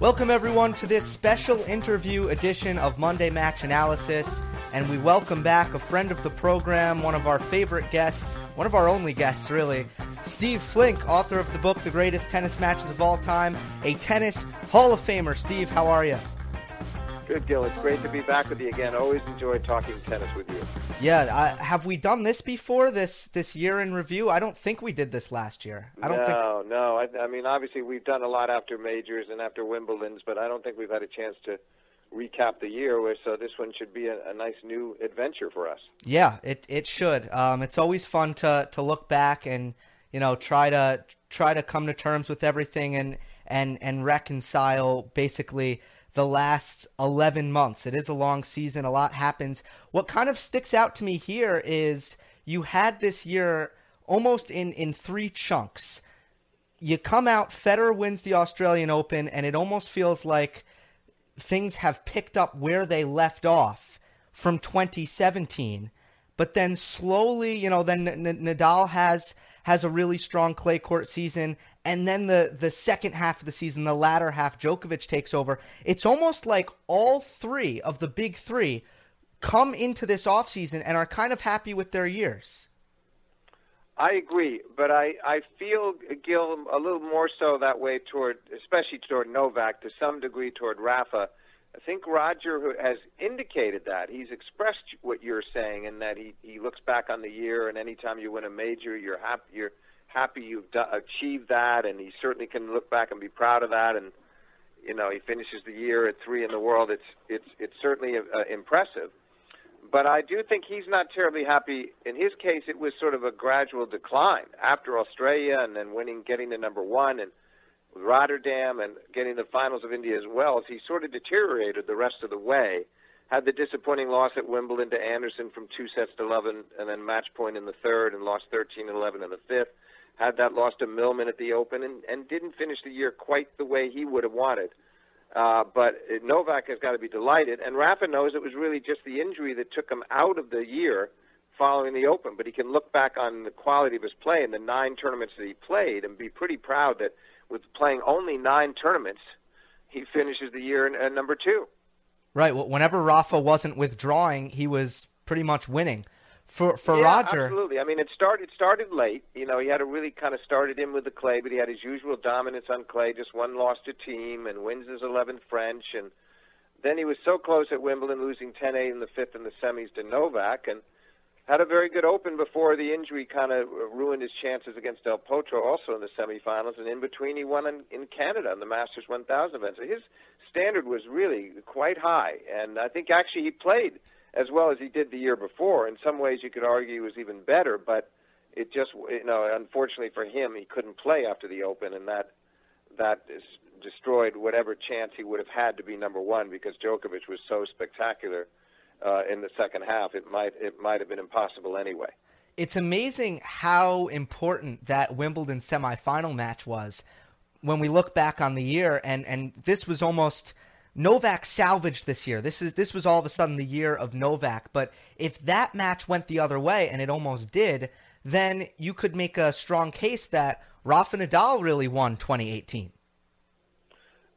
Welcome, everyone, to this special interview edition of Monday Match Analysis. And we welcome back a friend of the program, one of our favorite guests, one of our only guests, really, Steve Flink, author of the book The Greatest Tennis Matches of All Time, a tennis Hall of Famer. Steve, how are you? Good, Gill. It's great to be back with you again. Always enjoy talking tennis with you. Yeah, have we done this before? This this year in review? I don't think we did this last year. I don't no, think. no. I, I mean, obviously we've done a lot after majors and after Wimbledon's, but I don't think we've had a chance to recap the year. So this one should be a, a nice new adventure for us. Yeah, it it should. Um, it's always fun to to look back and you know try to try to come to terms with everything and and and reconcile basically the last 11 months. It is a long season, a lot happens. What kind of sticks out to me here is you had this year almost in, in three chunks. You come out, Federer wins the Australian Open, and it almost feels like things have picked up where they left off from 2017. But then slowly, you know, then N- Nadal has has a really strong clay court season and then the the second half of the season, the latter half, Djokovic takes over. It's almost like all three of the big three come into this offseason and are kind of happy with their years. I agree, but I, I feel, Gill, a little more so that way toward, especially toward Novak, to some degree toward Rafa. I think Roger has indicated that. He's expressed what you're saying, and that he, he looks back on the year, and anytime you win a major, you're happy. You're happy you've do- achieved that, and he certainly can look back and be proud of that. And you know, he finishes the year at three in the world. It's it's it's certainly uh, impressive. But I do think he's not terribly happy. In his case, it was sort of a gradual decline after Australia, and then winning, getting to number one, and Rotterdam, and getting the finals of Indian Wells. He sort of deteriorated the rest of the way. Had the disappointing loss at Wimbledon to Anderson from two sets to 11, and then match point in the third, and lost 13 and 11 in the fifth had that loss to Millman at the Open, and, and didn't finish the year quite the way he would have wanted. Uh, but Novak has got to be delighted, and Rafa knows it was really just the injury that took him out of the year following the Open. But he can look back on the quality of his play in the nine tournaments that he played and be pretty proud that with playing only nine tournaments, he finishes the year at number two. Right. Well, whenever Rafa wasn't withdrawing, he was pretty much winning for for yeah, Roger. Absolutely. I mean, it started it started late. You know, he had to really kind of started in with the clay, but he had his usual dominance on clay. Just one loss to Thiem, and wins his 11th French, and then he was so close at Wimbledon, losing 10-8 in the fifth in the semis to Novak, and had a very good Open before the injury kind of ruined his chances against Del Potro, also in the semifinals. And in between, he won in, in Canada in the Masters 1000 event. So his standard was really quite high, and I think actually he played as well as he did the year before. In some ways, you could argue was even better, but it just you know unfortunately for him, he couldn't play after the Open, and that that is destroyed whatever chance he would have had to be number one because Djokovic was so spectacular uh, in the second half. It might it might have been impossible anyway. It's amazing how important that Wimbledon semifinal match was when we look back on the year, and and this was almost Novak salvaged this year. This is this was all of a sudden the year of Novak. But if that match went the other way, and it almost did, then you could make a strong case that Rafa Nadal really won 2018.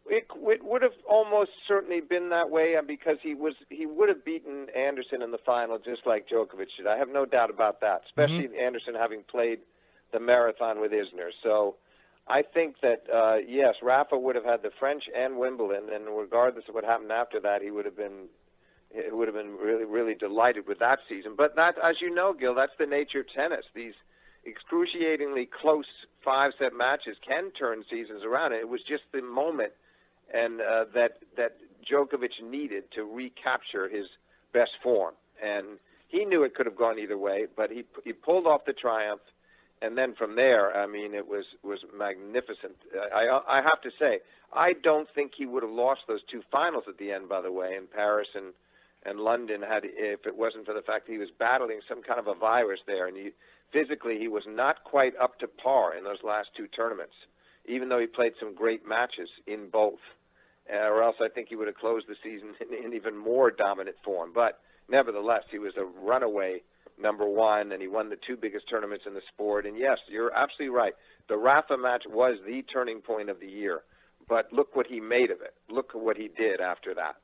It, it would have almost certainly been that way uh, because he was he would have beaten Anderson in the final just like Djokovic did. I have no doubt about that, especially mm-hmm. Anderson having played the marathon with Isner. So I think that uh, yes, Rafa would have had the French and Wimbledon, and regardless of what happened after that, he would have been it would have been really really delighted with that season. But that, as you know, Gill, that's the nature of tennis. These excruciatingly close five set matches can turn seasons around. It was just the moment and uh, that that Djokovic needed to recapture his best form, and he knew it could have gone either way, but he he pulled off the triumph, and then from there, I mean, it was was magnificent. I I have to say, I don't think he would have lost those two finals at the end. By the way, in Paris and and London, had if it wasn't for the fact that he was battling some kind of a virus there, and he physically he was not quite up to par in those last two tournaments, even though he played some great matches in both. Uh, or else I think he would have closed the season in, in even more dominant form. But nevertheless, he was a runaway number one, and he won the two biggest tournaments in the sport. And yes, you're absolutely right. The Rafa match was the turning point of the year. But look what he made of it. Look what he did after that.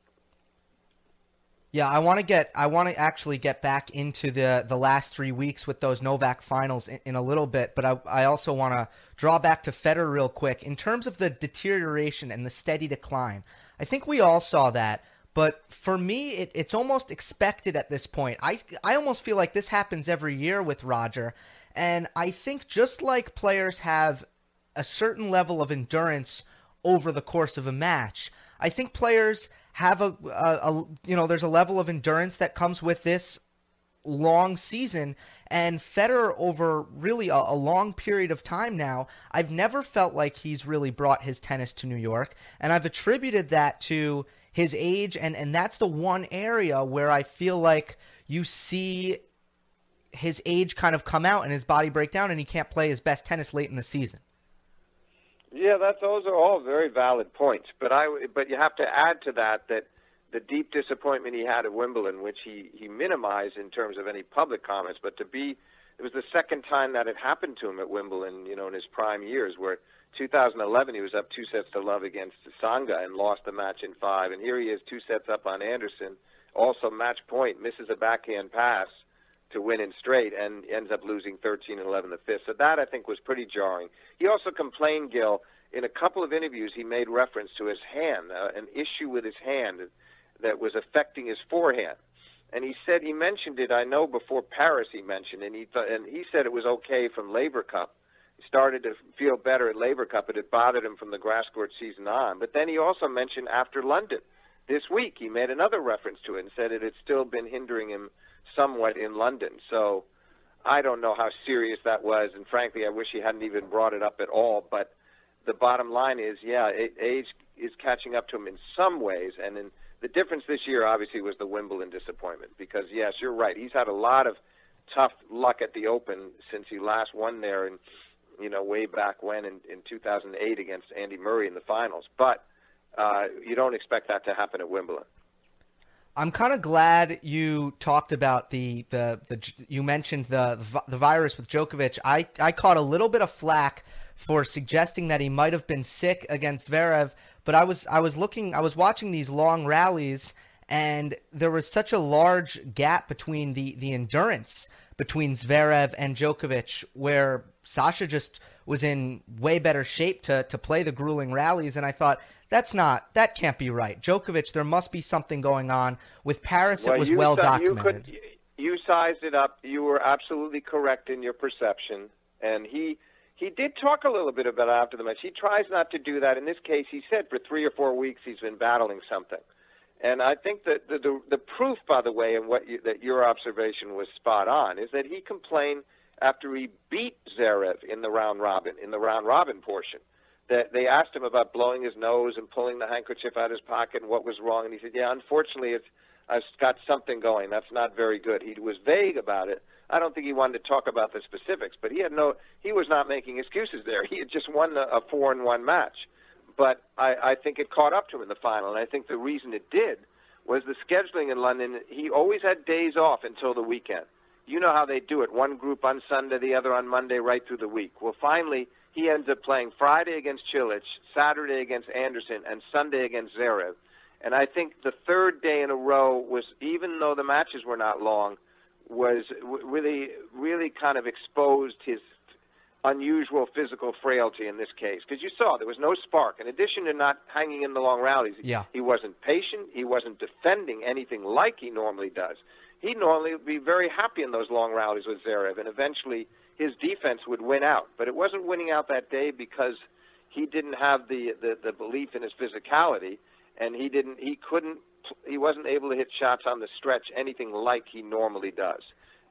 Yeah, I want to get I want to actually get back into the the last three weeks with those Novak finals in, in a little bit, but I, I also want to draw back to Federer real quick in terms of the deterioration and the steady decline. I think we all saw that, but for me, it, it's almost expected at this point. I I almost feel like this happens every year with Roger, and I think just like players have a certain level of endurance over the course of a match, I think players have a, a, a, you know there's a level of endurance that comes with this long season. And Federer over really a, a, long period of time now I've never felt like he's really brought his tennis to New York. And I've attributed that to his age and and that's the one area where I feel like you see his age kind of come out and his body break down and he can't play his best tennis late in the season. Yeah, that's those are all very valid points, but I but you have to add to that that the deep disappointment he had at Wimbledon, which he he minimized in terms of any public comments, but to be it was the second time that had happened to him at Wimbledon, you know, in his prime years, where 2011 he was up two sets to love against Tsonga and lost the match in five, and here he is two sets up on Anderson, also match point, misses a backhand pass to win in straight and ends up losing 13 and 11 the fifth. So that I think was pretty jarring. He also complained, Gill, in a couple of interviews. He made reference to his hand, uh, an issue with his hand that was affecting his forehand. And he said he mentioned it. I know before Paris he mentioned, and he th- and he said it was okay from Laver Cup. Started to feel better at Laver Cup, but it bothered him from the grass court season on. But then he also mentioned after London this week he made another reference to it and said it had still been hindering him somewhat in London. So I don't know how serious that was, and frankly, I wish he hadn't even brought it up at all. But the bottom line is, yeah, age is catching up to him in some ways, and in the difference this year obviously was the Wimbledon disappointment because yes, you're right. He's had a lot of tough luck at the Open since he last won there, and you know way back when in, in 2008 against Andy Murray in the finals. But uh, you don't expect that to happen at Wimbledon. I'm kind of glad you talked about the, the, the you mentioned the the virus with Djokovic. I I caught a little bit of flack for suggesting that he might have been sick against Zverev, but I was I was looking I was watching these long rallies and there was such a large gap between the the endurance between Zverev and Djokovic where Sasha just was in way better shape to to play the grueling rallies and I thought that's not. That can't be right. Djokovic, there must be something going on with Paris. Well, it was well documented. You, could, you sized it up. You were absolutely correct in your perception, and he he did talk a little bit about it after the match. He tries not to do that. In this case, he said for three or four weeks he's been battling something. And I think that the, the, the proof, by the way, and what you, that your observation was spot on, is that he complained after he beat Zverev in the round robin, in the round robin portion that they asked him about blowing his nose and pulling the handkerchief out of his pocket and what was wrong, and he said, "Yeah, unfortunately, it's I've got something going. That's not very good." He was vague about it. I don't think he wanted to talk about the specifics, but he had no. He was not making excuses there. He had just won a four and one match, but I, I think it caught up to him in the final, and I think the reason it did was the scheduling in London. He always had days off until the weekend. You know how they do it: one group on Sunday, the other on Monday, right through the week. Well, finally he ends up playing Friday against Cilic, Saturday against Anderson, and Sunday against Zverev. And I think the third day in a row was, even though the matches were not long, was really, really kind of exposed his unusual physical frailty in this case because you saw there was no spark. In addition to not hanging in the long rallies, yeah. he wasn't patient. He wasn't defending anything like he normally does. He normally would be very happy in those long rallies with Zverev, and eventually his defense would win out. But it wasn't winning out that day because he didn't have the, the, the belief in his physicality, and he didn't he couldn't he wasn't able to hit shots on the stretch anything like he normally does.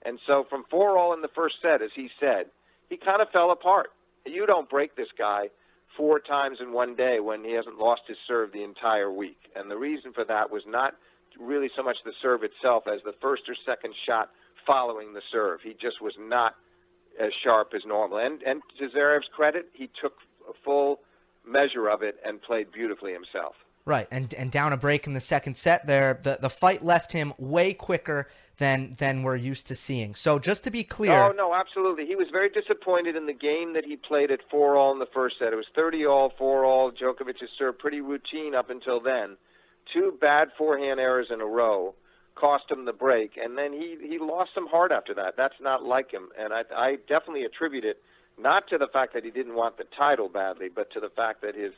And so from four all in the first set, as he said, he kind of fell apart. You don't break this guy four times in one day when he hasn't lost his serve the entire week. And the reason for that was not really so much the serve itself as the first or second shot following the serve. He just was not as sharp as normal. And and to Zverev's credit, he took a full measure of it and played beautifully himself. Right, and and down a break in the second set there, the the fight left him way quicker than than we're used to seeing. So just to be clear, oh no, absolutely, he was very disappointed in the game that he played at four all in the first set. It was thirty all, four all. Djokovic's serve pretty routine up until then. Two bad forehand errors in a row cost him the break, and then he he lost some heart after that. That's not like him, and I I definitely attribute it not to the fact that he didn't want the title badly, but to the fact that his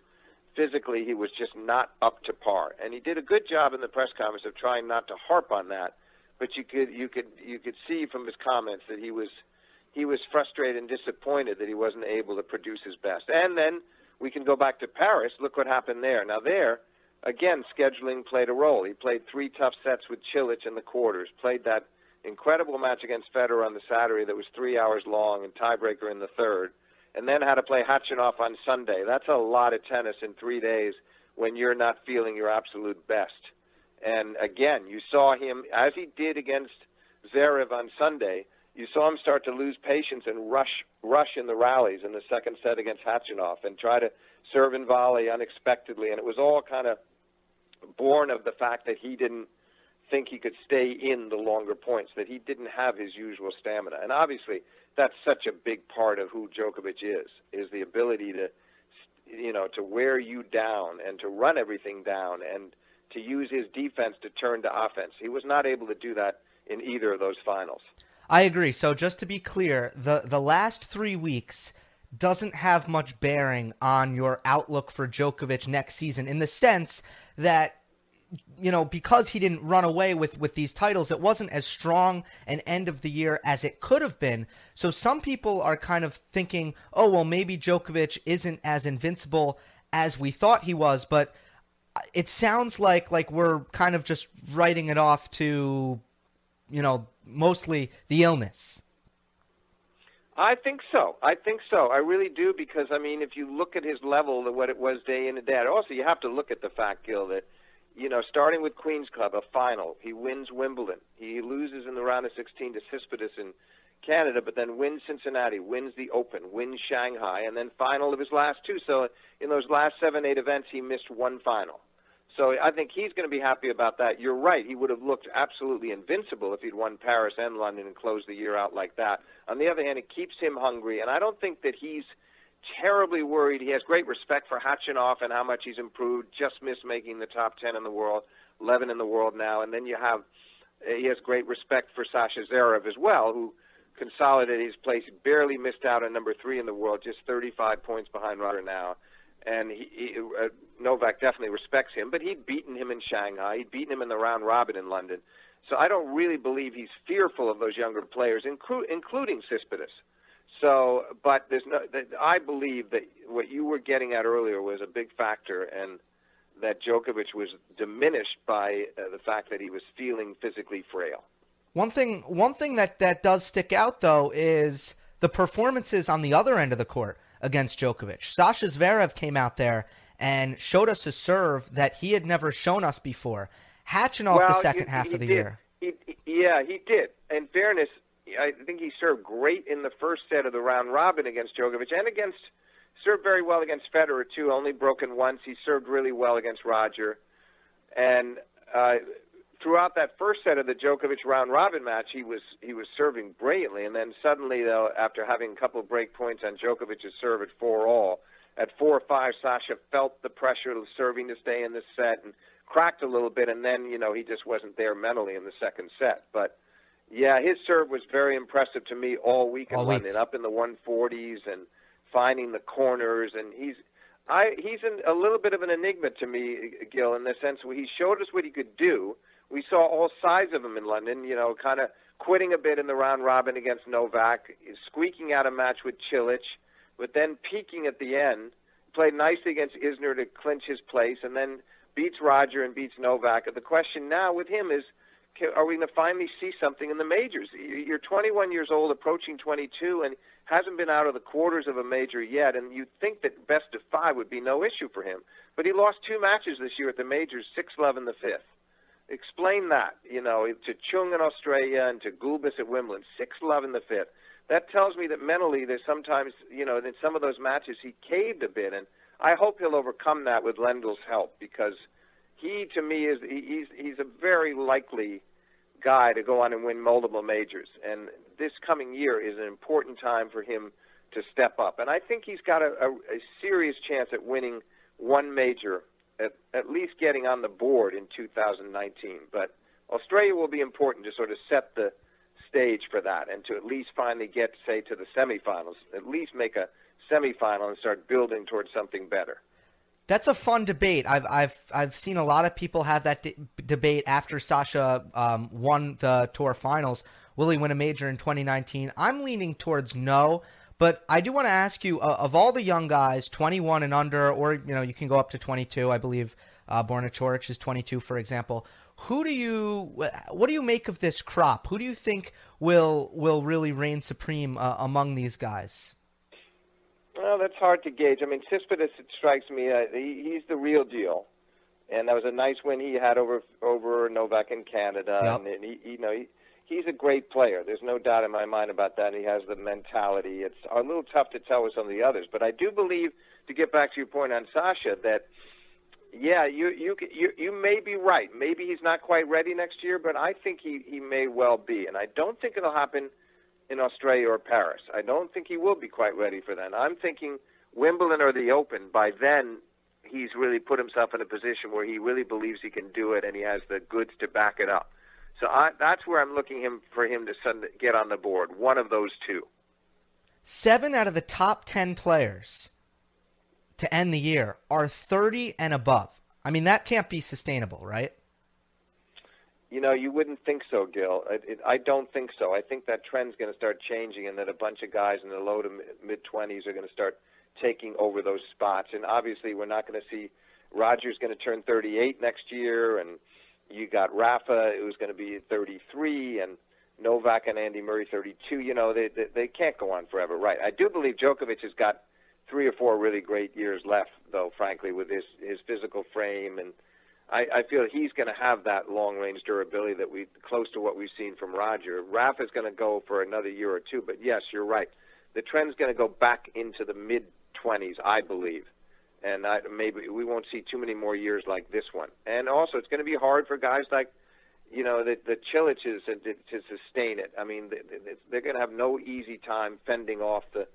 physically he was just not up to par. And he did a good job in the press conference of trying not to harp on that, but you could you could you could see from his comments that he was he was frustrated and disappointed that he wasn't able to produce his best. And then we can go back to Paris. Look what happened there. Now there, again, scheduling played a role. He played three tough sets with Cilic in the quarters. Played that incredible match against Federer on the Saturday that was three hours long and tiebreaker in the third and then had to play Khachanov on Sunday. That's a lot of tennis in three days when you're not feeling your absolute best. And again, you saw him as he did against Zverev on Sunday. You saw him start to lose patience and rush rush in the rallies in the second set against Khachanov and try to serve and volley unexpectedly. And it was all kind of born of the fact that he didn't think he could stay in the longer points, that he didn't have his usual stamina. And obviously, that's such a big part of who Djokovic is, is the ability to, you know, to wear you down and to run everything down and to use his defense to turn to offense. He was not able to do that in either of those finals. I agree. So just to be clear, the the last three weeks doesn't have much bearing on your outlook for Djokovic next season in the sense that you know, because he didn't run away with, with these titles, it wasn't as strong an end of the year as it could have been. So some people are kind of thinking, oh, well, maybe Djokovic isn't as invincible as we thought he was, but it sounds like like we're kind of just writing it off to, you know, mostly the illness. I think so. I think so. I really do because I mean, if you look at his level, what it was day in and day out. Also, you have to look at the fact, Gill, that you know, starting with Queens Club, a final. He wins Wimbledon. He loses in the round of 16 to Tsitsipas in Canada, but then wins Cincinnati, wins the Open, wins Shanghai, and then final of his last two. So in those last seven, eight events, he missed one final. So I think he's going to be happy about that. You're right. He would have looked absolutely invincible if he'd won Paris and London and closed the year out like that. On the other hand, it keeps him hungry, and I don't think that he's – terribly worried. He has great respect for Khachanov and how much he's improved. Just missed making the top 10 in the world, 11 in the world now. And then you have, he has great respect for Sasha Zverev as well, who consolidated his place. Barely missed out on number three in the world, just 35 points behind Roger now. And he, he, uh, Novak definitely respects him, but he'd beaten him in Shanghai. He'd beaten him in the round robin in London. So I don't really believe he's fearful of those younger players, inclu- including Tsitsipas. So, but there's no. I believe that what you were getting at earlier was a big factor, and that Djokovic was diminished by uh, the fact that he was feeling physically frail. One thing, one thing that that does stick out though is the performances on the other end of the court against Djokovic. Sasha Zverev came out there and showed us a serve that he had never shown us before. Khachanov well, the second he, half he of the did. year. He, yeah, he did. In fairness, I think he served great in the first set of the round robin against Djokovic and against served very well against Federer too. Only broken once. He served really well against Roger, and uh, throughout that first set of the Djokovic round robin match, he was he was serving brilliantly. And then suddenly, though, after having a couple of break points on Djokovic's serve at four all, at four or five, Sasha felt the pressure of serving to stay in the set and cracked a little bit. And then you know he just wasn't there mentally in the second set, but Yeah, his serve was very impressive to me all week in All week. London, up in the 140s and finding the corners. And he's, I, he's an, a little bit of an enigma to me, Gill, in the sense where he showed us what he could do. We saw all sides of him in London. You know, kind of quitting a bit in the round robin against Novak, squeaking out a match with Cilic, but then peaking at the end. Played nicely against Isner to clinch his place, and then beats Roger and beats Novak. The question now with him is are we going to finally see something in the majors? You're 21 years old, approaching 22, and hasn't been out of the quarters of a major yet. And you'd think that best of five would be no issue for him, but he lost two matches this year at the majors, six love in the fifth. Explain that, you know, to Chung in Australia and to Gulbis at Wimbledon, six love in the fifth. That tells me that mentally, there's sometimes, you know, in some of those matches he caved a bit, and I hope he'll overcome that with Lendl's help because he, to me, is he's he's a very likely guy to go on and win multiple majors. And this coming year is an important time for him to step up. And I think he's got a, a, a serious chance at winning one major, at, at least getting on the board in 2019. But Australia will be important to sort of set the stage for that and to at least finally get, say, to the semifinals, at least make a semifinal and start building towards something better. That's a fun debate. I've I've I've seen a lot of people have that de- debate after Sasha um, won the tour finals. Will he win a major in 2019? I'm leaning towards no, but I do want to ask you uh, of all the young guys, 21 and under, or you know you can go up to 22. I believe uh, Borna Coric is 22, for example. Who do you what do you make of this crop? Who do you think will will really reign supreme uh, among these guys? Well, that's hard to gauge. I mean, Tsitsipas, it strikes me, uh, he, he's the real deal, and that was a nice win he had over over Novak in Canada. Yep. And, and he, you know, he, he's a great player. There's no doubt in my mind about that. He has the mentality. It's a little tough to tell with some of the others, but I do believe, to get back to your point on Sasha, that yeah, you you you you may be right. Maybe he's not quite ready next year, but I think he he may well be, and I don't think it'll happen in Australia or Paris. I don't think he will be quite ready for that. I'm thinking Wimbledon or the Open. By then, he's really put himself in a position where he really believes he can do it, and he has the goods to back it up. So I, that's where I'm looking him for him to send, get on the board. One of those two. Seven out of the top ten players to end the year are 30 and above. I mean, that can't be sustainable, right? You know, you wouldn't think so, Gill. It, it, I don't think so. I think that trend's going to start changing, and that a bunch of guys in the low to mid twenties are going to start taking over those spots. And obviously, we're not going to see Rogers going to turn 38 next year, and you got Rafa, who's going to be 33, and Novak and Andy Murray 32. You know, they, they they can't go on forever, right? I do believe Djokovic has got three or four really great years left, though. Frankly, with his his physical frame and I, I feel he's going to have that long range durability that we close to what we've seen from Roger. Rafa's going to go for another year or two, but yes, you're right. The trend's going to go back into the mid 20s, I believe, and I, maybe we won't see too many more years like this one. And also, it's going to be hard for guys like, you know, the the Chiliches uh, to, to sustain it. I mean, they're going to have no easy time fending off the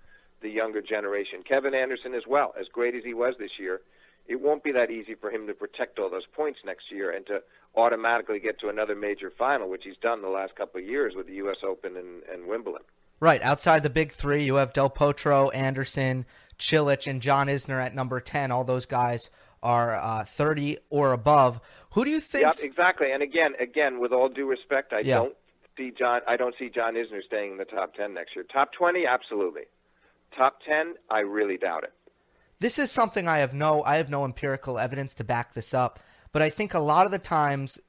the younger generation. Kevin Anderson as well, as great as he was this year it won't be that easy for him to protect all those points next year and to automatically get to another major final, which he's done the last couple of years with the U.S. Open and, and Wimbledon. Right. Outside the big three, you have Del Potro, Anderson, Cilic, and John Isner at number 10. All those guys are uh, 30 or above. Who do you think? Yeah, exactly. And again, again, with all due respect, I yeah. don't see John. I don't see John Isner staying in the top 10 next year. Top 20, absolutely. Top 10, I really doubt it this is something I have no I have no empirical evidence to back this up, but I think a lot of the times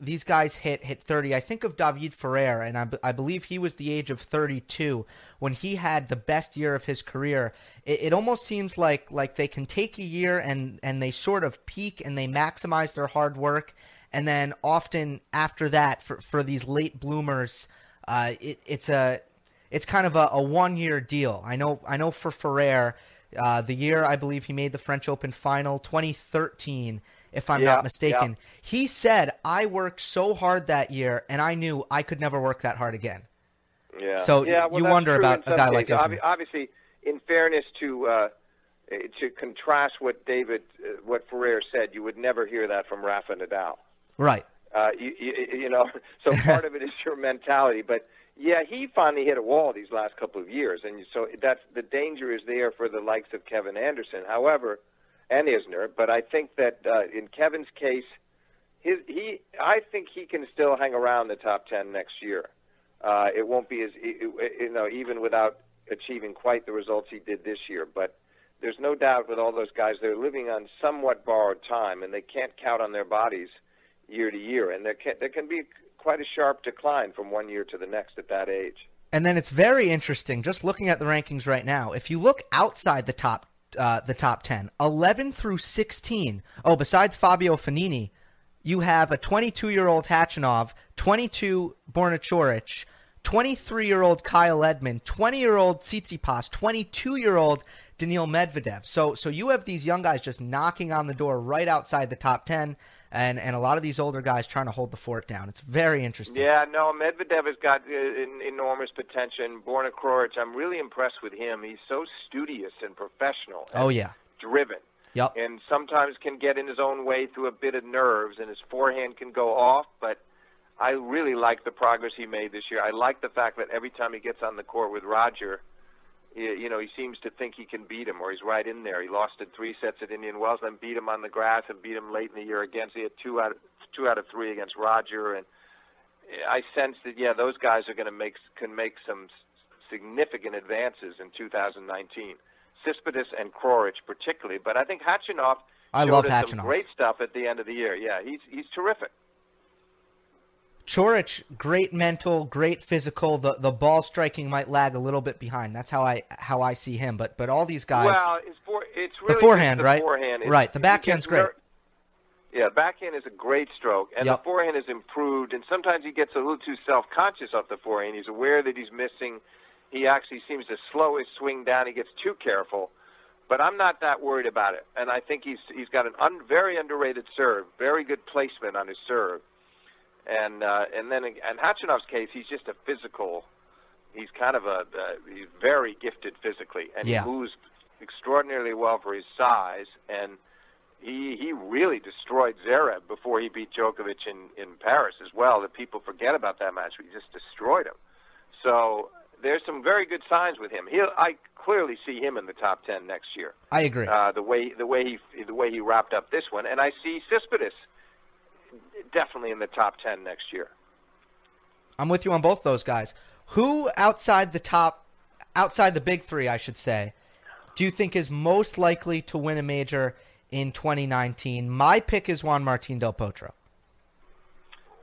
these guys hit hit 30. I think of David Ferrer, and I, I believe he was the age of 32 when he had the best year of his career. It, it almost seems like like they can take a year and and they sort of peak and they maximize their hard work, and then often after that, for for these late bloomers, uh, it, it's a it's kind of a, a one year deal. I know I know for Ferrer uh, the year I believe he made the French Open final, 2013, if I'm yeah, not mistaken. Yeah. He said, I worked so hard that year, and I knew I could never work that hard again. Yeah. So yeah, well, you wonder about a guy like this. Obviously, in fairness to uh, to contrast what David, uh, what Ferrer said, you would never hear that from Rafa Nadal. Right. Uh, you, you, you know, so part of it is your mentality. But yeah, he finally hit a wall these last couple of years, and so that's the danger is there for the likes of Kevin Anderson. However, and Isner, but I think that uh, in Kevin's case, his he I think he can still hang around the top ten next year. Uh, it won't be as you know even without achieving quite the results he did this year, but there's no doubt with all those guys they're living on somewhat borrowed time and they can't count on their bodies year to year, and there can there can be quite a sharp decline from one year to the next at that age. And then it's very interesting just looking at the rankings right now. If you look outside the top uh, the top 10, 11 through 16. Oh, besides Fabio Fognini, you have a 22 year old Khachanov, 22 Borna Coric, 23 year old Kyle Edmund, 20 year old Tsitsipas, 22 year old Daniil Medvedev. So, so you have these young guys just knocking on the door right outside the top 10 and and a lot of these older guys trying to hold the fort down. It's very interesting. Yeah, no, Medvedev has got uh, enormous potential. Borna Coric, I'm really impressed with him. He's so studious and professional. And oh yeah, driven. Yep. And sometimes can get in his own way through a bit of nerves, and his forehand can go off. But I really like the progress he made this year. I like the fact that every time he gets on the court with Roger you know, he seems to think he can beat him, or he's right in there. He lost in three sets at Indian Wells, then beat him on the grass, and beat him late in the year again. So he had two out of two out of three against Roger, and I sense that yeah, those guys are going to make can make some significant advances in 2019. Tsitsipas and Coric particularly, but I think Khachanov I showed love some great stuff at the end of the year. Yeah, he's he's terrific. Coric, great mental, great physical. The the ball striking might lag a little bit behind. That's how I how I see him. But but all these guys. Well, it's, for, it's really the forehand, the right? Forehand. right. The backhand's great. Yeah, backhand is a great stroke, and yep. the forehand is improved. And sometimes he gets a little too self-conscious off the forehand. He's aware that he's missing. He actually seems to slow his swing down. He gets too careful. But I'm not that worried about it, and I think he's he's got an un, very underrated serve, very good placement on his serve and uh, and then in Khachanov's case, he's just a physical. He's kind of a uh, he's very gifted physically, and yeah. he moves extraordinarily well for his size. And he he really destroyed Zverev before he beat Djokovic in in Paris as well. That people forget about that match. He just destroyed him. So there's some very good signs with him. He'll, I clearly see him in the top ten next year. I agree. Uh, the way the way he the way he wrapped up this one, and I see Tsitsipas definitely in the top 10 next year. I'm with you on both those guys. Who outside the top, outside the big three, I should say, do you think is most likely to win a major in 2019? My pick is Juan Martín del Potro.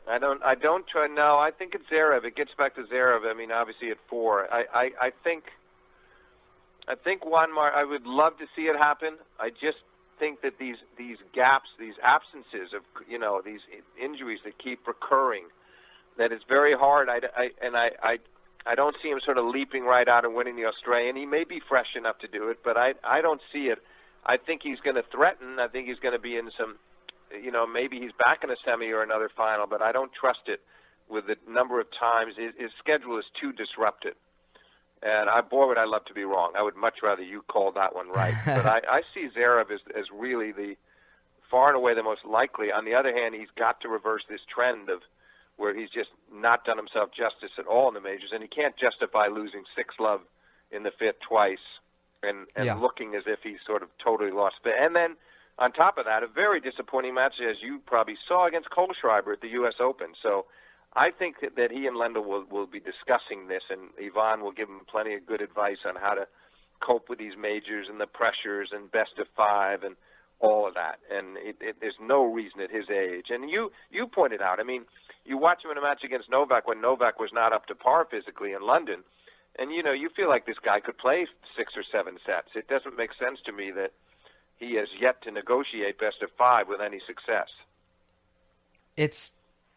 I don't. I don't try. No, I think it's Zverev. It gets back to Zverev. I mean, obviously at four. I. I, I think. I think Juan Mar. I would love to see it happen. I just think that these these gaps, these absences of you know these injuries that keep recurring, that it's very hard. I, I and I, I I don't see him sort of leaping right out and winning the Australian. He may be fresh enough to do it, but I I don't see it. I think he's going to threaten. I think he's going to be in some, you know, maybe he's back in a semi or another final, but I don't trust it with the number of times his, his schedule is too disrupted. And I, boy, would I love to be wrong. I would much rather you call that one right. but I, I see Zverev as, as really the far and away the most likely. On the other hand, he's got to reverse this trend of where he's just not done himself justice at all in the majors, and he can't justify losing six love in the fifth twice and and Yeah. looking as if he's sort of totally lost. But and then on top of that, a very disappointing match as you probably saw against Kohlschreiber at the U.S. Open. So I think that, he and Lendl will will be discussing this, and Ivan will give him plenty of good advice on how to cope with these majors and the pressures and best of five and all of that. And it, it, there's no reason at his age. And you you pointed out, I mean, you watch him in a match against Novak when Novak was not up to par physically in London, and you know you feel like this guy could play six or seven sets. It doesn't make sense to me that he has yet to negotiate best of five with any success. it's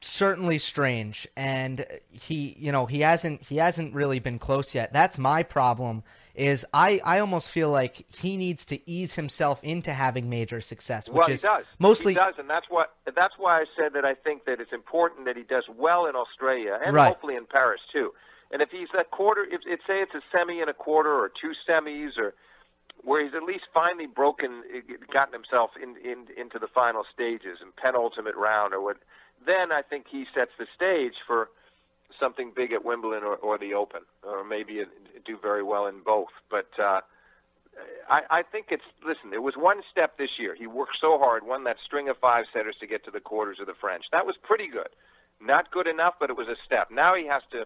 certainly strange and he you know he hasn't he hasn't really been close yet that's my problem is i i almost feel like he needs to ease himself into having major success which well, is does. mostly he does, and that's what that's why I said that I think that it's important that he does well in Australia and Right. hopefully in Paris too. And if he's a quarter, if, if say it's a semi and a quarter or two semis or where he's at least finally broken, eh, gotten himself in, in into the final stages and penultimate round or what, then I think he sets the stage for something big at Wimbledon or, or the Open, or maybe do very well in both. But uh, I, I think it's listen. It was one step this year. He worked so hard, won that string of five setters to get to the quarters of the French. That was pretty good. Not good enough, but it was a step. Now he has to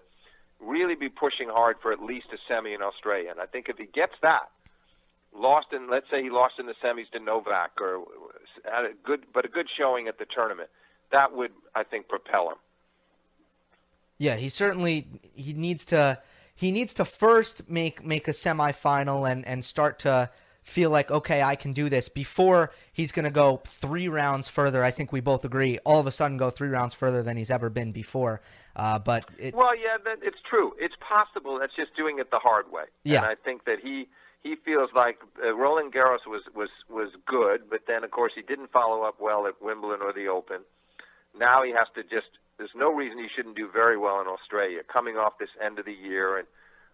really be pushing hard for at least a semi in Australia. And I think if he gets that, lost in let's say he lost in the semis to Novak or had a good but a good showing at the tournament, that would I think propel him. Yeah, he certainly he needs to he needs to first make make a semifinal and and start to feel like okay I can do this before he's going to go three rounds further. I think we both agree. All of a sudden, go three rounds further than he's ever been before. Uh, but it, well, yeah, that, it's true. It's possible. That's just doing it the hard way. Yeah, and I think that he he feels like uh, Roland Garros was was was good, but then of course he didn't follow up well at Wimbledon or the Open. Now he has to just there's no reason he shouldn't do very well in Australia, coming off this end of the year. And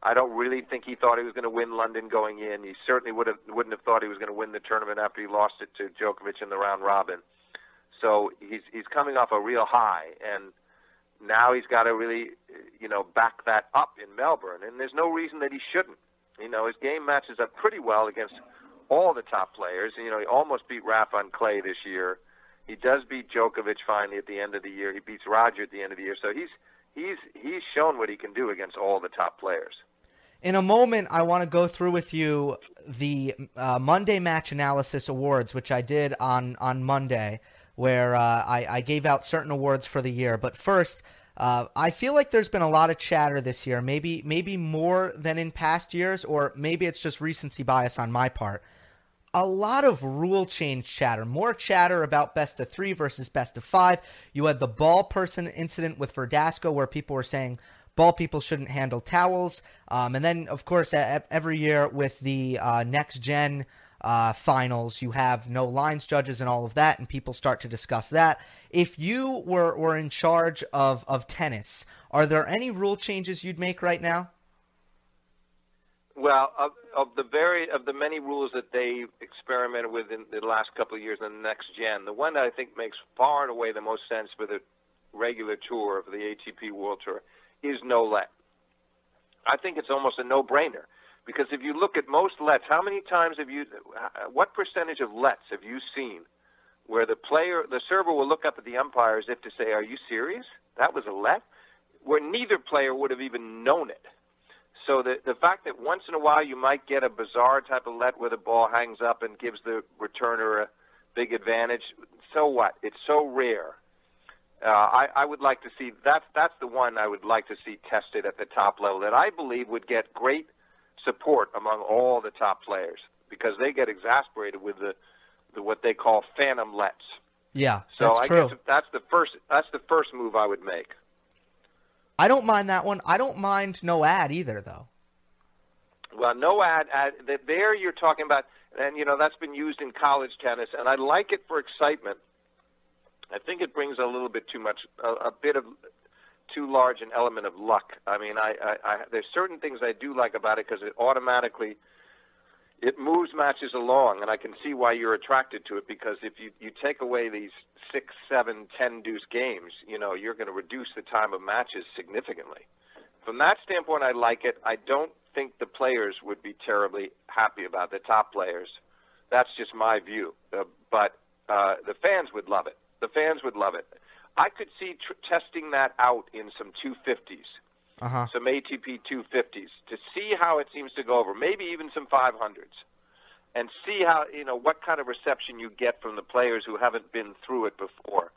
I don't really think he thought he was going to win London going in. He certainly would have wouldn't have thought he was going to win the tournament after he lost it to Djokovic in the round robin. So he's he's coming off a real high, and now he's got to really, you know, back that up in Melbourne. And there's no reason that he shouldn't. You know, his game matches up pretty well against all the top players. You know, he almost beat Rafa on clay this year. He does beat Djokovic finally at the end of the year. He beats Roger at the end of the year. So he's he's he's shown what he can do against all the top players. In a moment, I want to go through with you the uh, Monday Match Analysis Awards, which I did on on Monday, where uh, I, I gave out certain awards for the year. But first, uh, I feel like there's been a lot of chatter this year, maybe maybe more than in past years, or maybe it's just recency bias on my part a lot of rule change chatter, more chatter about best of three versus best of five. You had the ball person incident with Verdasco where people were saying ball people shouldn't handle towels. Um, and then, of course, every year with the uh, next gen uh, finals, you have no lines judges and all of that, and people start to discuss that. If you were, were in charge of, of tennis, are there any rule changes you'd make right now? Well, of, of the very of the many rules that they experimented with in the last couple of years in the next gen, the one that I think makes far and away the most sense for the regular tour of the ATP World Tour is no let. I think it's almost a no-brainer because if you look at most lets, how many times have you, uh, what percentage of lets have you seen where the player, the server will look up at the umpire as if to say, "Are you serious? That was a let," where neither player would have even known it. So the the fact that once in a while you might get a bizarre type of let where the ball hangs up and gives the returner a big advantage, so what? It's so rare. Uh, I, I would like to see that's that's the one I would like to see tested at the top level that I believe would get great support among all the top players because they get exasperated with the, the what they call phantom lets. Yeah, so that's I true. guess that's the first that's the first move I would make. I don't mind that one. I don't mind no ad either, though. Well, no ad, ad there you're talking about, and you know that's been used in college tennis, and I like it for excitement. I think it brings a little bit too much, a, a bit of too large an element of luck. I mean, I, I, I there's certain things I do like about it because it automatically it moves matches along, and I can see why you're attracted to it because if you you take away these six, seven, ten deuce games, you know you're going to reduce the time of matches significantly. From that standpoint, I like it. I don't think the players would be terribly happy about the top players. That's just my view, uh, but uh, the fans would love it. The fans would love it. I could see tr- testing that out in some 250s uh-huh. some ATP 250s to see how it seems to go over, maybe even some 500s, and see how you know what kind of reception you get from the players who haven't been through it before,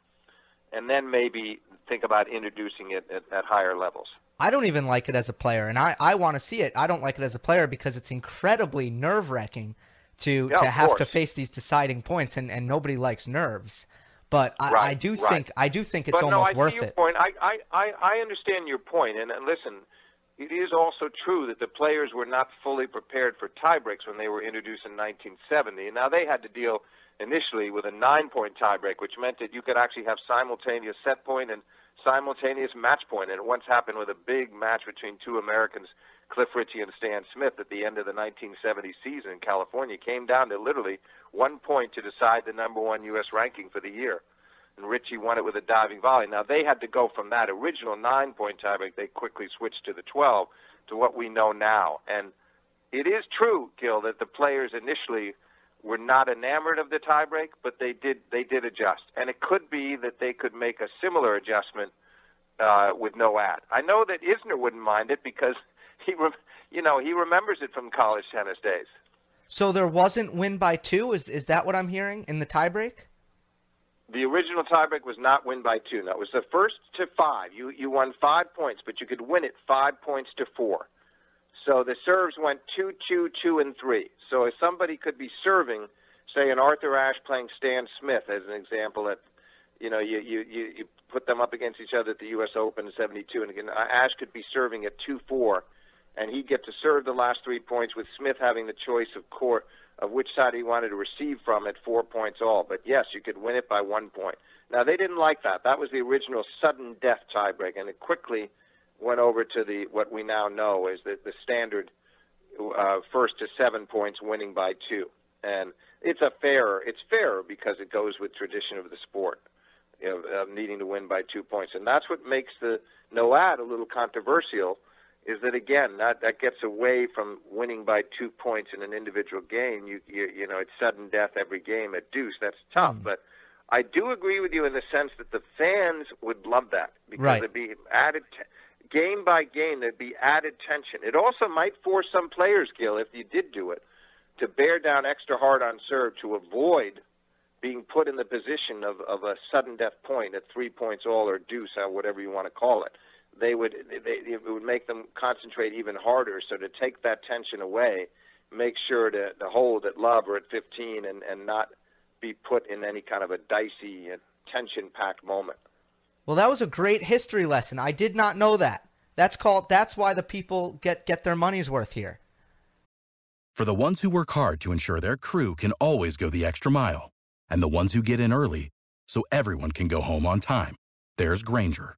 and then maybe think about introducing it at, at higher levels. I don't even like it as a player, and I, I want to see it. I don't like it as a player because it's incredibly nerve wracking to yeah, to have course. to face these deciding points, and, and nobody likes nerves. But I, right, I do right. think I do think it's but almost no, I worth see your it. Point. I, I, I, understand your point, and, and listen, it is also true that the players were not fully prepared for tiebreaks when they were introduced in 1970. Now they had to deal initially with a nine-point tiebreak, which meant that you could actually have simultaneous set point and simultaneous match point. And it once happened with a big match between two Americans, Cliff Richey and Stan Smith, at the end of the 1970 season in California. Came down to literally one point to decide the number one U.S. ranking for the year. and Richey won it with a diving volley. Now they had to go from that original nine point tiebreak. They quickly switched to the 12 to what we know now. And it is true, Gill, that the players initially were not enamored of the tiebreak, but they did they did adjust. And it could be that they could make a similar adjustment uh, with no ad. I know that Isner wouldn't mind it because he, re- you know, he remembers it from college tennis days. So there wasn't win by two. Is is that what I'm hearing in the tiebreak? The original tiebreak was not win by two. No, it was the first to five. You you won five points, but you could win it five points to four. So the serves went two, two, two, and three. So if somebody could be serving, say an Arthur Ashe playing Stan Smith as an example, at you know you you you, you put them up against each other at the U.S. Open in '72, and again uh, Ashe could be serving at two four, and he'd get to serve the last three points with Smith having the choice of court of which side he wanted to receive from at four points all. But yes, you could win it by one point. Now they didn't like that. That was the original sudden death tiebreak, and it quickly went over to the what we now know is the the standard uh, first to seven points, winning by two, and it's a fairer. It's fairer because it goes with tradition of the sport, you know, of needing to win by two points, and that's what makes the no ad a little controversial. Is that again that that gets away from winning by two points in an individual game? You you you know it's sudden death every game at deuce. That's tough, mm. but. I do agree with you in the sense that the fans would love that because right. it'd be added. T- game by game, there'd be added tension. It also might force some players, Gill, if you did do it, to bear down extra hard on serve to avoid being put in the position of, of a sudden death point at three points all or deuce, or whatever you want to call it. They would they, it would make them concentrate even harder. So to take that tension away, make sure to, to hold at love or at 15 and, and not be put in any kind of a dicey, tension-packed moment. Well, that was a great history lesson. I did not know that. That's called that's why the people get get their money's worth here. For the ones who work hard to ensure their crew can always go the extra mile, and the ones who get in early so everyone can go home on time, there's Grainger,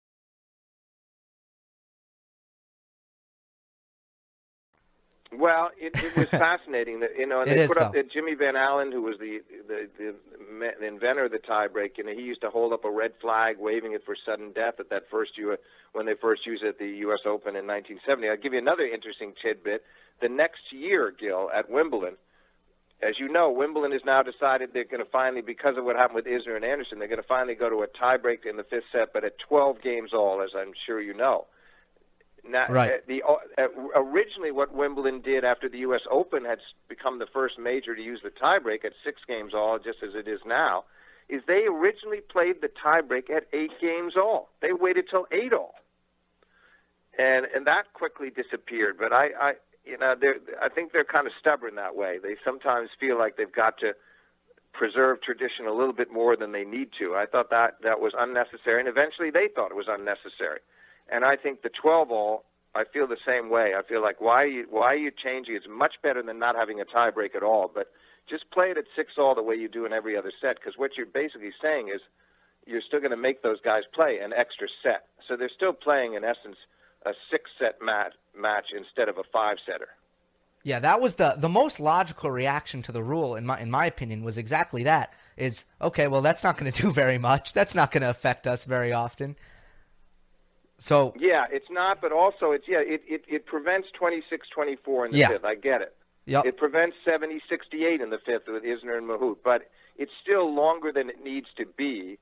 Well, it, it was fascinating that you know, and they put up that Jimmy Van Alen, who was the, the the inventor of the tiebreak, and he used to hold up a red flag, waving it for sudden death at that first U when they first used it at the U.S. Open in 1970. I'll give you another interesting tidbit. The next year, Gill, at Wimbledon, as you know, Wimbledon has now decided they're going to finally, because of what happened with Isner and Anderson, they're going to finally go to a tiebreak in the fifth set, but at 12 games all, as I'm sure you know. Now, right. Uh, the uh, originally what Wimbledon did after the U.S. Open had become the first major to use the tiebreak at six games all, just as it is now, is they originally played the tiebreak at eight games all. They waited till eight all, and and that quickly disappeared. But I, I you know, they're, I think they're kind of stubborn that way. They sometimes feel like they've got to preserve tradition a little bit more than they need to. I thought that that was unnecessary, and eventually they thought it was unnecessary. And I think the 12 all, I feel the same way. I feel like why are you why are you changing? It's much better than not having a tiebreak at all. But just play it at six all the way you do in every other set, because what you're basically saying is you're still going to make those guys play an extra set. So they're still playing in essence a six set match match instead of a five setter. Yeah, that was the the most logical reaction to the rule in my in my opinion was exactly that. Is okay, well that's not going to do very much. That's not going to affect us very often. So Yeah, it's not, but also it's yeah, it it, it prevents 26-24 in the yeah. fifth. I get it. Yep. It prevents 70-68 in the fifth with Isner and Mahut, but it's still longer than it needs to be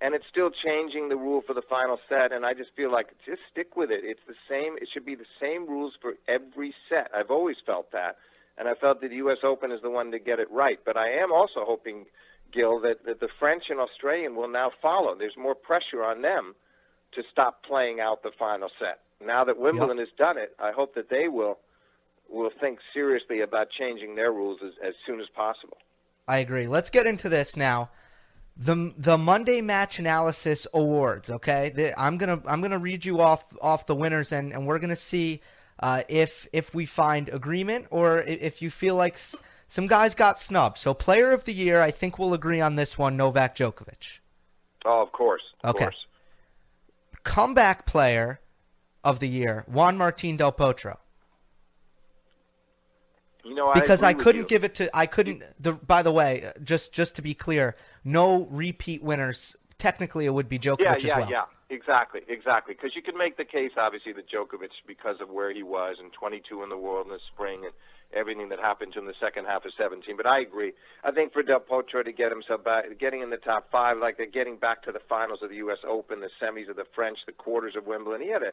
and it's still changing the rule for the final set. And I just feel like just stick with it. It's the same. It should be the same rules for every set. I've always felt that, and I felt that the U.S. Open is the one to get it right. But I am also hoping, Gill, that, that the French and Australian will now follow. There's more pressure on them to stop playing out the final set. Now that Wimbledon yep. has done it, I hope that they will will think seriously about changing their rules as, as soon as possible. I agree. Let's get into this now the the Monday match analysis awards. Okay, the, I'm gonna I'm gonna read you off off the winners, and, and we're gonna see uh, if if we find agreement or if you feel like some guys got snubbed. So player of the year, I think we'll agree on this one, Novak Djokovic. Oh, of course. Of okay. Course. Comeback player of the year, Juan Martín del Potro. You know, because I, I couldn't give it to I couldn't. The, by the way, just just to be clear, no repeat winners. Technically, it would be Djokovic yeah, as yeah. Yeah, exactly, exactly. Because you could make the case, obviously, that Djokovic, because of where he was and 22 in the world in the spring and everything that happened to him in the second half of 17. But I agree. I think for Del Potro to get himself back, getting in the top five, like they're getting back to the finals of the U.S. Open, the semis of the French, the quarters of Wimbledon, he had a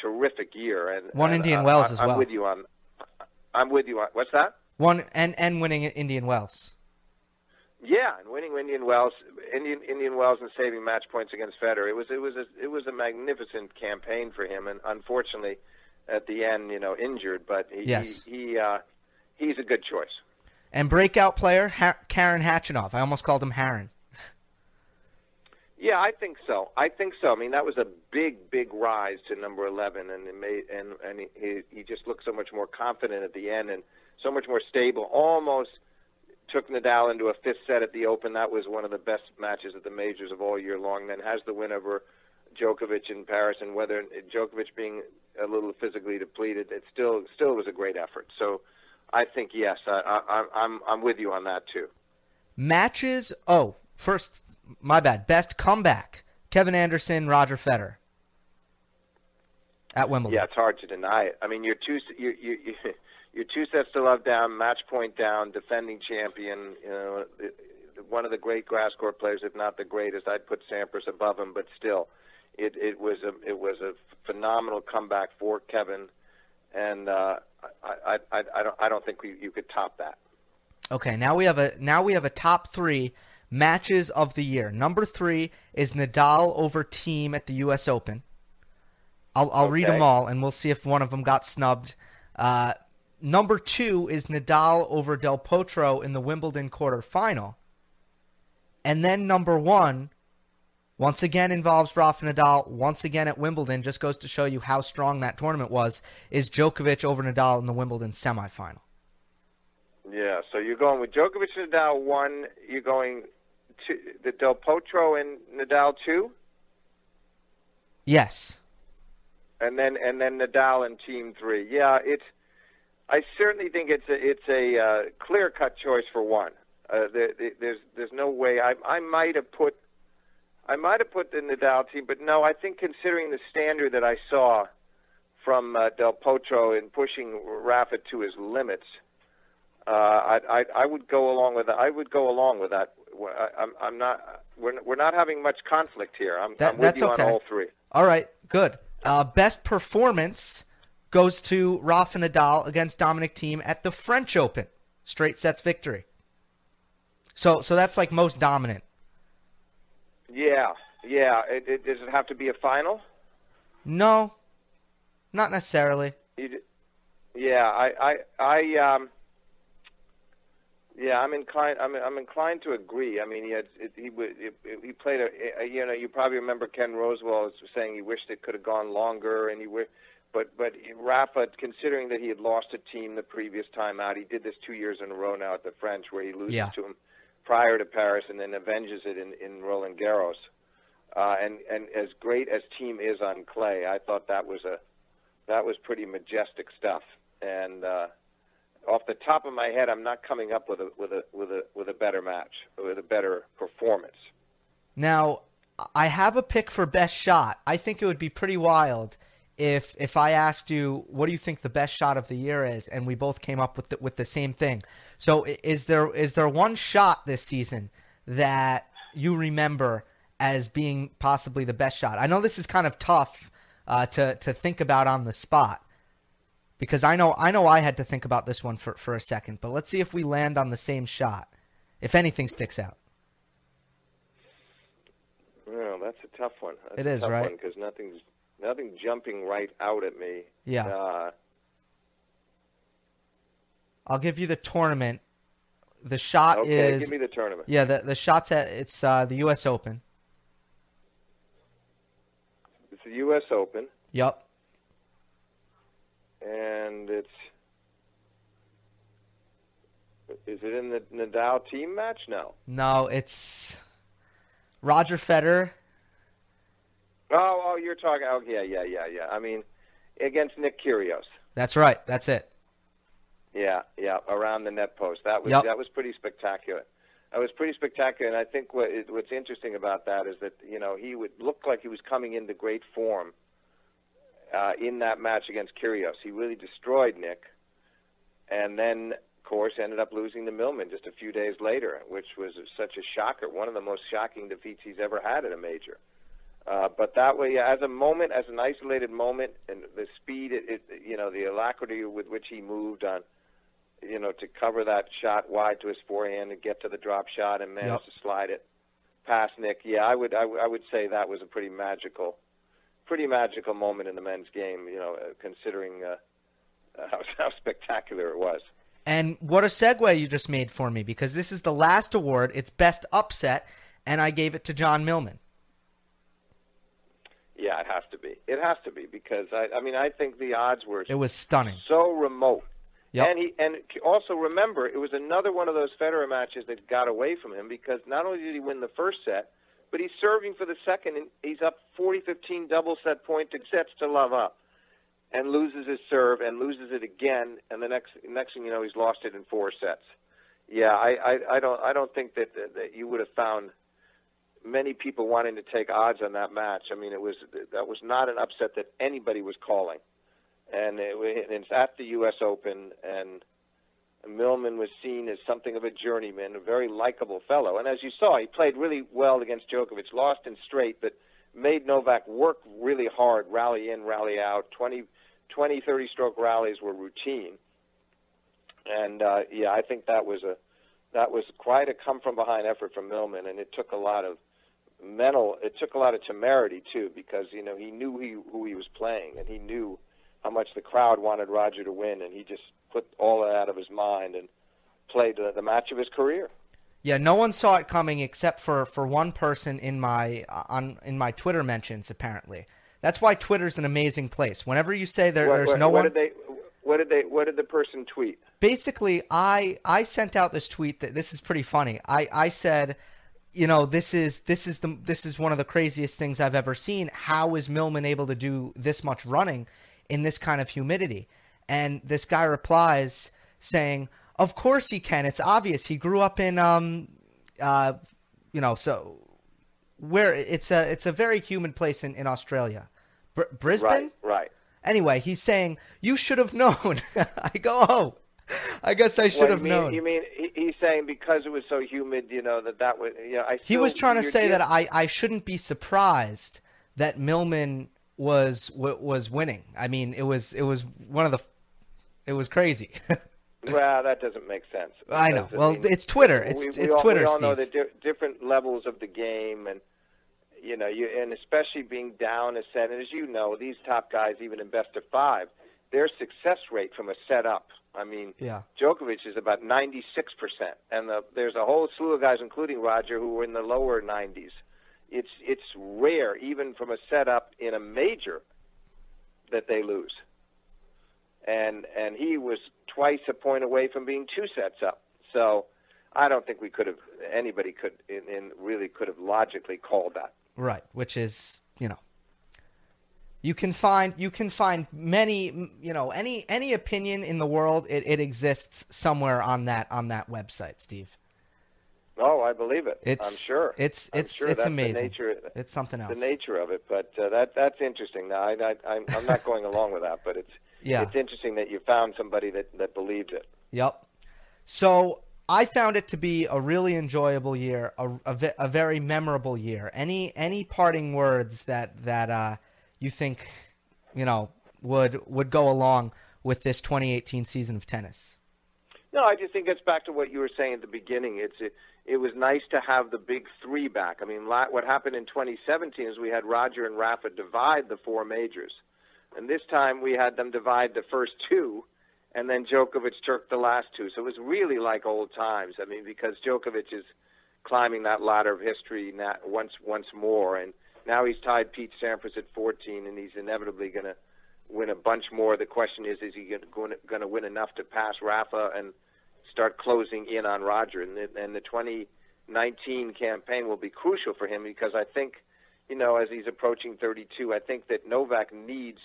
terrific year. And one Indian uh, Wells I, as I'm well. with you on. I'm with you on. What's that? One and and winning Indian Wells. Yeah, and winning Indian Wells, Indian Indian Wells, and saving match points against Federer. It was it was a, it was a magnificent campaign for him, and unfortunately, at the end, you know, injured. But he yes. he, he uh, he's a good choice. And breakout player ha- Karen Khachanov. I almost called him Haran. Yeah, I think so. I think so. I mean, that was a big, big rise to number eleven, and it made and and he he just looked so much more confident at the end and so much more stable. Almost took Nadal into a fifth set at the Open. That was one of the best matches at the majors of all year long. Then has the win over Djokovic in Paris, and whether Djokovic being a little physically depleted, it still still was a great effort. So, I think yes, I, I, I'm I'm with you on that too. Matches. Oh, first, my bad. Best comeback: Kevin Anderson, Roger Federer at Wimbledon. Yeah, it's hard to deny it. I mean, you're two you you. you you're two sets to love down, match point down, defending champion. You know, one of the great grass court players, if not the greatest. I'd put Sampras above him, but still, it it was a it was a phenomenal comeback for Kevin, and uh, I, I I don't I don't think we, you could top that. Okay, now we have a now we have a top three matches of the year. Number three is Nadal over Thiem at the U.S. Open. I'll I'll okay. read them all, and we'll see if one of them got snubbed. Uh, Number two is Nadal over Del Potro in the Wimbledon quarterfinal. And then number one, once again involves Rafa Nadal, once again at Wimbledon, just goes to show you how strong that tournament was, is Djokovic over Nadal in the Wimbledon semifinal. Yeah, so you're going with Djokovic and Nadal one, you're going to the Del Potro and Nadal two? Yes. And then and then Nadal and Thiem three. Yeah, it's I certainly think it's a it's a uh, clear cut choice for one. Uh, there, there's there's no way I I might have put I might have put in the Nadal Thiem, but no, I think considering the standard that I saw from uh, Del Potro in pushing Rafa to his limits, uh, I, I I would go along with that. I would go along with that. I, I'm I'm not we're we're not having much conflict here. I'm, that, I'm with that's you okay. on all three. All right, good. Uh, best performance goes to Rafa Nadal against Dominic Thiem at the French Open, straight sets victory. So, so that's like most dominant. Yeah, yeah. It, it, does it have to be a final? No, not necessarily. You, yeah, I, I, I, um, yeah, I'm inclined. I'm, I'm inclined to agree. I mean, he had, it, he, it, he played a, a, you know, you probably remember Ken Rosewall saying he wished it could have gone longer, and he wished but but Rafa, considering that he had lost a Thiem the previous time out, he did this two years in a row now at the French, where he loses yeah. to him prior to Paris and then avenges it in in Roland Garros. Uh, and and as great as Thiem is on clay, I thought that was a that was pretty majestic stuff. And uh, off the top of my head, I'm not coming up with a with a with a with a better match, with a better performance. Now, I have a pick for best shot. I think it would be pretty wild if if I asked you what do you think the best shot of the year is, and we both came up with the, with the same thing. So is there is there one shot this season that you remember as being possibly the best shot? I know this is kind of tough uh, to to think about on the spot because I know I know I had to think about this one for for a second. But let's see if we land on the same shot. If anything sticks out. Well, that's a tough one. That's it is tough right because nothing's nothing jumping right out at me. Yeah. Uh, I'll give you the tournament. The shot okay, is give me the tournament. Yeah, the the shot's at it's uh, the U.S. Open. It's the U.S. Open. Yep. And it's Is it in the Nadal Thiem match? No. No, it's Roger Federer. Oh, oh, you're talking. Oh, yeah, yeah, yeah, yeah. I mean, against Nick Kyrgios. That's right. That's it. Yeah, yeah, around the net post. That was Yep. that was pretty spectacular. That was pretty spectacular, and I think what what's interesting about that is that you know he would look like he was coming into great form uh, in that match against Kyrgios. He really destroyed Nick, and then of course ended up losing to Millman just a few days later, which was such a shocker. One of the most shocking defeats he's ever had in a major. Uh, but that way, as a moment, as an isolated moment, and the speed, it, it, you know, the alacrity with which he moved on, you know, to cover that shot wide to his forehand and get to the drop shot and manage Yep. to slide it past Nick. Yeah, I would, I, would- would say that was a pretty magical, pretty magical moment in the men's game. You know, uh, considering uh, uh, how, how spectacular it was. And what a segue you just made for me because this is the last award. It's best upset, and I gave it to John Millman. Yeah, it has to be. It has to be because I, I mean, I think the odds were It was stunning. so remote. Yep. And he and also remember, it was another one of those Federer matches that got away from him because not only did he win the first set, but he's serving for the second, and he's up 40-15 double set point, two sets to love up, and loses his serve and loses it again, and the next next thing you know, he's lost it in four sets. Yeah, I I, I don't I don't think that, that that you would have found many people wanting to take odds on that match. I mean, it was that was not an upset that anybody was calling and it, it's at the U.S. Open, and Millman was seen as something of a journeyman, a very likable fellow. And as you saw, he played really well against Djokovic, lost in straight, but made Novak work really hard, rally in, rally out. 20, 20 30 stroke rallies were routine. And uh, yeah, I think that was a that was quite a come from behind effort from Millman, and it took a lot of mental. It took a lot of temerity too, because you know he knew he, who he was playing, and he knew how much the crowd wanted Roger to win, and he just put all that out of his mind and played the, the match of his career. Yeah, no one saw it coming except for, for one person in my uh, on in my Twitter mentions. Apparently, that's why Twitter's an amazing place. Whenever you say there, what, there's what, no what one, did they? What did they? What did the person tweet? basically, I I sent out this tweet that this is pretty funny. I I said, you know, this is this is the this is one of the craziest things I've ever seen. How is Millman able to do this much running in this kind of humidity? And this guy replies saying, "Of course he can. It's obvious. He grew up in um, uh, you know, so where it's a it's a very humid place in in Australia, Br- Brisbane." Right, right. Anyway, he's saying you should have known. I go, oh, I guess I should Well, have mean, known. You mean he, he's saying because it was so humid, you know that that was you know I. he was trying to say deal- that I, I shouldn't be surprised that Millman was was winning. I mean, it was it was one of the it was crazy. Well, that doesn't make sense. I know. Well, it's Twitter. It's- we, it's we all, Twitter, We all know the di- different levels of the game, and you know, you and especially being down a set. And as you know, these top guys, even in best of five, their success rate from a set up. I mean, Yeah. Djokovic is about 96 percent, and the, there's a whole slew of guys, including Roger, who were in the lower 90s. It's it's rare, even from a setup in a major, that they lose. And and he was twice a point away from being two sets up. So I don't think we could have anybody could in, in really could have logically called that. right, which is you know. You can find you can find many you know any any opinion in the world it, it exists somewhere on that on that website, Steve. Oh, I believe it. It's I'm sure. It's it's sure it's amazing. Nature, it's something else. the nature of it, but uh, that that's interesting. Now, I, I, I'm I'm not going along with that, but it's Yeah. it's interesting that you found somebody that that believed it. Yep. So I found it to be a really enjoyable year, a, a, a very memorable year. Any any parting words that that uh, you think you know would would go along with this 2018 season of tennis? No, I just think it's back to what you were saying at the beginning. It's it, it was nice to have the big three back. I mean, what happened in 2017 is we had Roger and Rafa divide the four majors, and this time we had them divide the first two, and then Djokovic took the last two. So it was really like old times. I mean, because Djokovic is climbing that ladder of history once once more, and now he's tied Pete Sampras at 14, and he's inevitably going to win a bunch more. The question is, is he going to win enough to pass Rafa and start closing in on Roger. And the, and the 2019 campaign will be crucial for him because I think, you know, as he's approaching 32, I think that Novak needs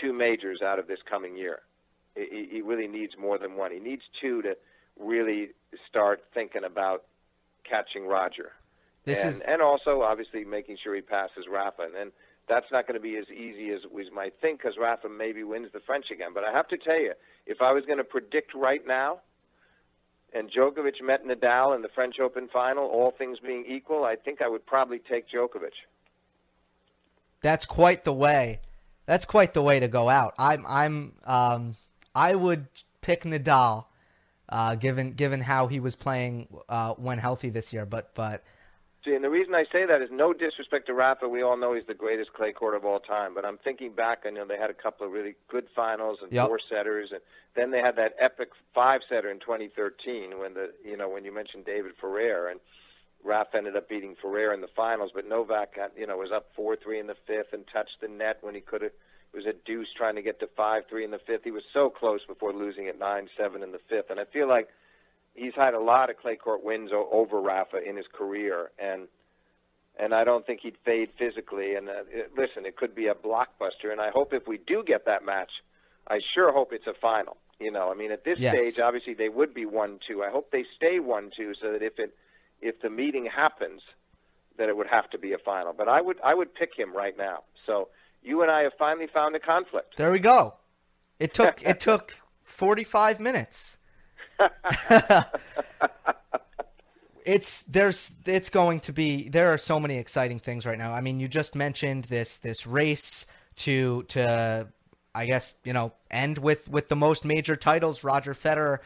two majors out of this coming year. He, he really needs more than one. He needs two to really start thinking about catching Roger. This and, is and also obviously making sure he passes Rafa. And then that's not going to be as easy as we might think because Rafa maybe wins the French again. But I have to tell you, if I was going to predict right now, and Djokovic met Nadal in the French Open final, all things being equal, I think I would probably take Djokovic. that's quite the way. That's quite the way to go out. I'm I'm um I would pick Nadal, uh, given given how he was playing uh, when healthy this year. But but See, and the reason I say that is no disrespect to Rafa. We all know he's the greatest clay court of all time. But I'm thinking back, I know they had a couple of really good finals and Yep. four setters, and then they had that epic five setter in 2013 when the you know when you mentioned David Ferrer and Rafa ended up beating Ferrer in the finals, but Novak got, you know was up four three in the fifth and touched the net when he could have. It was a deuce trying to get to five three in the fifth. He was so close before losing at nine seven in the fifth, and I feel like he's had a lot of clay court wins o- over Rafa in his career, and and I don't think he'd fade physically. And uh, it, listen, it could be a blockbuster, and I hope if we do get that match, I sure hope it's a final. You know, I mean, at this Yes. stage, obviously they would be one two. I hope they stay one two, so that if it if the meeting happens, that it would have to be a final. But I would I would pick him right now. So you and I have finally found a conflict. there we go. It took it took 45 minutes. It's there's it's going to be there are so many exciting things right now. I mean, you just mentioned this this race to to I guess, you know, end with with the most major titles, Roger Federer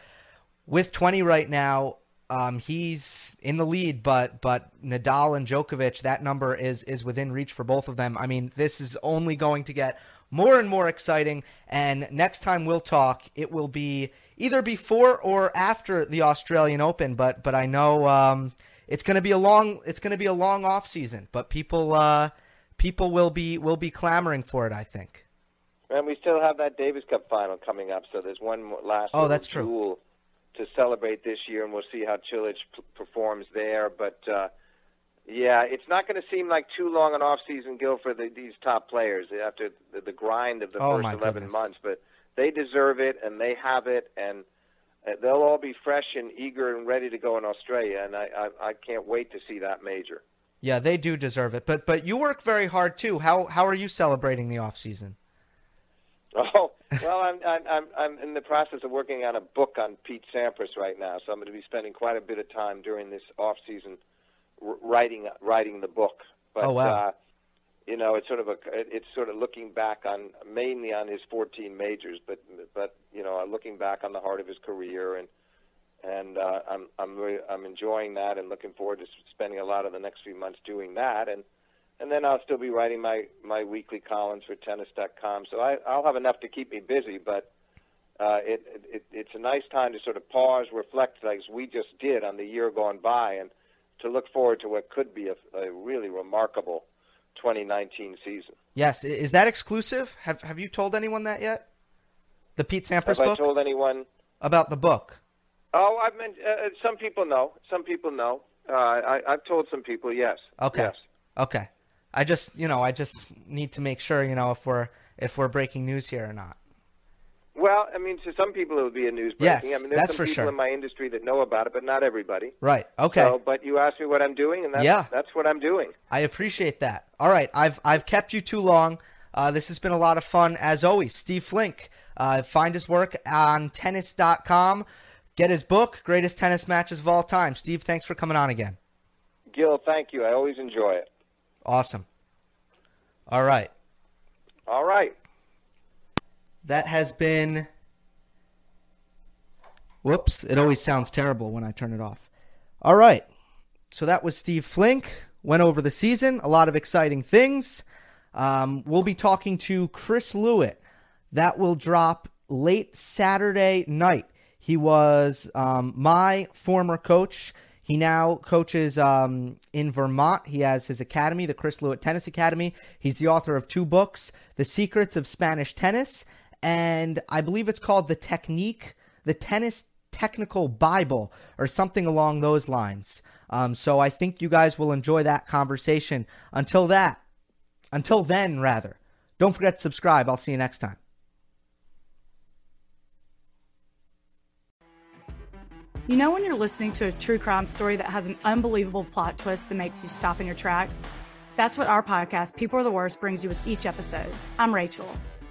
with 20 right now. Um, he's in the lead, but but Nadal and Djokovic, that number is is within reach for both of them. I mean, this is only going to get more and more exciting. And next time we'll talk, it will be either before or after the Australian Open. But but I know um, it's going to be a long it's going to be a long off season. But people uh, people will be will be clamoring for it. I think. And we still have that Davis Cup final coming up, so there's one more last Oh, that's true. jewel to celebrate this year, and we'll see how Cilic p- performs there. But uh, yeah, it's not going to seem like too long an off season, Gill, for the, these top players after the, the grind of the Oh, first 11 goodness. months. But they deserve it, and they have it, and uh, they'll all be fresh and eager and ready to go in Australia. And I, I, I can't wait to see that major. Yeah, they do deserve it. But but you work very hard too. How how are you celebrating the off season? Oh well, I'm I'm I'm I'm in the process of working on a book on Pete Sampras right now, so I'm going to be spending quite a bit of time during this off season writing writing the book. But Oh, wow. uh, you know, it's sort of a it's sort of looking back on mainly on his 14 majors, but but you know, looking back on the heart of his career and and uh, I'm I'm really, I'm enjoying that and looking forward to spending a lot of the next few months doing that and and then I'll still be writing my my weekly columns for tennis.com. So I I'll have enough to keep me busy, but uh, it, it it's a nice time to sort of pause, reflect, like we just did on the year gone by, and to look forward to what could be a, a really remarkable 2019 season. Yes, is that exclusive? Have have you told anyone that yet? The Pete Sampras Have I told anyone? about the book. Oh, I've meant uh, some people know. Some people know. Uh, I, I've told some people. Yes. Okay. Yes. Okay. I just you know I just need to make sure you know if we're if we're breaking news here or not. Well, I mean, to some people it would be a news Yes, breaking. I mean, there's that's some for people sure. in my industry that know about it, but not everybody. Right. Okay. So, but you asked me what I'm doing, and that's, Yeah. that's what I'm doing. I appreciate that. All right, I've I've kept you too long. Uh, this has been a lot of fun as always. Steve Flink, uh, find his work on tennis.com. Get his book, Greatest Tennis Matches of All Time. Steve, thanks for coming on again. Gill, thank you. I always enjoy it. Awesome. All right, All right. That has been. Whoops! It always sounds terrible when I turn it off. All right, so that was Steve Flink. Went over the season, a lot of exciting things. Um, we'll be talking to Chris Lewit. That will drop late Saturday night. He was um, my former coach. He now coaches um, in Vermont. He has his academy, the Chris Lewit Tennis Academy. He's the author of two books, The Secrets of Spanish Tennis, and I believe it's called The Technique, The Tennis technical Bible or something along those lines. Um, so I think you guys will enjoy that conversation. Until that, until then, rather, don't forget to subscribe. I'll see you next time. You know, when you're listening to a true crime story that has an unbelievable plot twist that makes you stop in your tracks? That's what our podcast, People Are the Worst, brings you with each episode. I'm Rachel.